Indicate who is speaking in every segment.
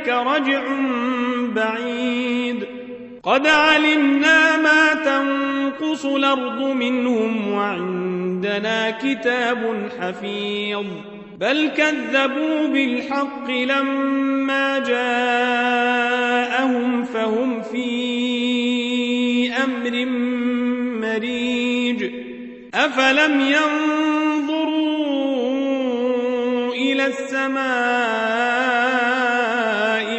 Speaker 1: ذلك رجع بعيد. قد علمنا ما تنقص الأرض منهم وعندنا كتاب حفيظ. بل كذبوا بالحق لما جاءهم فهم في أمر مريج. أفلم ينظروا إلى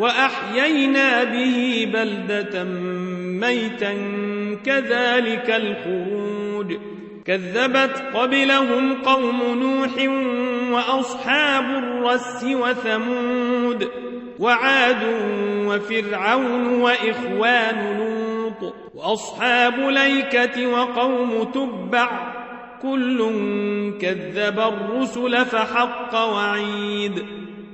Speaker 1: وأحيينا به بلدة ميتا كذلك الخروج. كذبت قبلهم قوم نوح وأصحاب الرس وثمود وعاد وفرعون وإخوان لوط وأصحاب ليكة وقوم تبع. كل كذب الرسل فحق وعيد.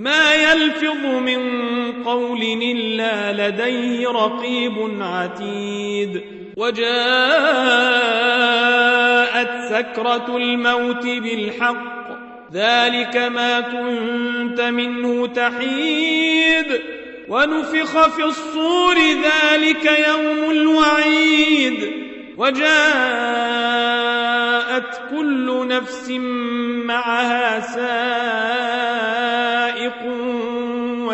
Speaker 1: ما يلفظ من قول إلا لديه رقيب عتيد. وجاءت سكرة الموت بالحق. ذلك ما كنت منه تحيد. ونفخ في الصور ذلك يوم الوعيد. وجاءت كل نفس معها سائق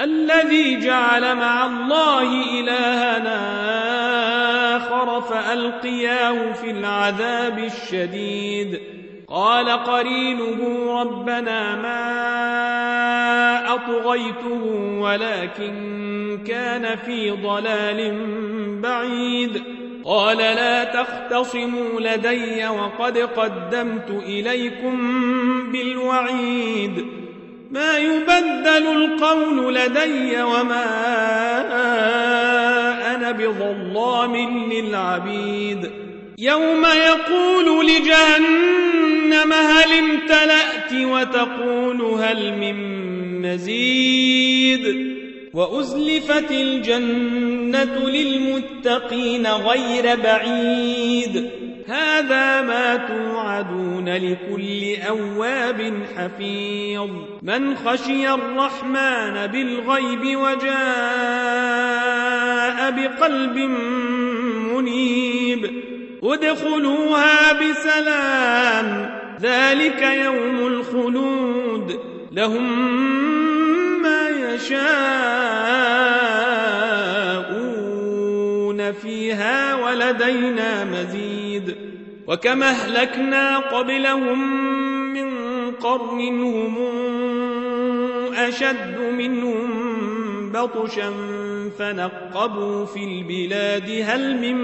Speaker 1: الذي جعل مع الله إلهنا آخر فألقياه في العذاب الشديد. قال قرينه ربنا ما أطغيته ولكن كان في ضلال بعيد. قال لا تختصموا لدي وقد قدمت إليكم بالوعيد. ما يبدل القول لدي وما أنا بظلام للعبيد. يوم يقول لجهنم هل امتلأت وتقول هل من مزيد. وأزلفت الجنة للمتقين غير بعيد. هذا ما توعدون لكل أواب حفيظ. من خشي الرحمن بالغيب وجاء بقلب منيب. ادخلوها بسلام ذلك يوم الخلود. لهم ما يشاءون فيها ولدينا مزيد. وكما أهلكنا قبلهم من قرن هم أشد منهم بطشا فنقبوا في البلاد هل من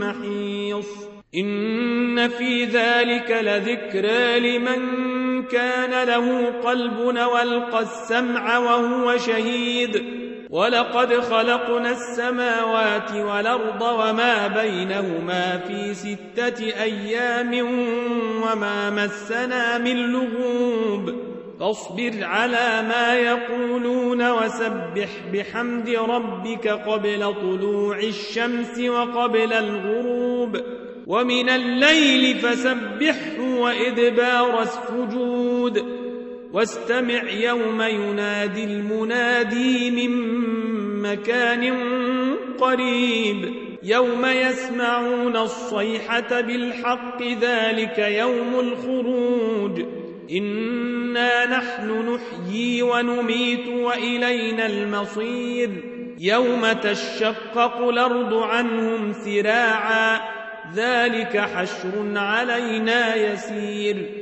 Speaker 1: محيص؟ إن في ذلك لذكرى لمن كان له قلب وألقى السمع وهو شهيد. ولقد خلقنا السماوات والأرض وما بينهما في ستة أيام وما مسنا من لغوب. فاصبر على ما يقولون وسبح بحمد ربك قبل طلوع الشمس وقبل الغروب. ومن الليل فسبحه وإدبار السجود. واستمع يوم ينادي المنادي من مكان قريب. يوم يسمعون الصيحة بالحق ذلك يوم الخروج. إنا نحن نحيي ونميت وإلينا المصير. يوم تشقق الأرض عنهم سراعا. ذلك حشر علينا يسير.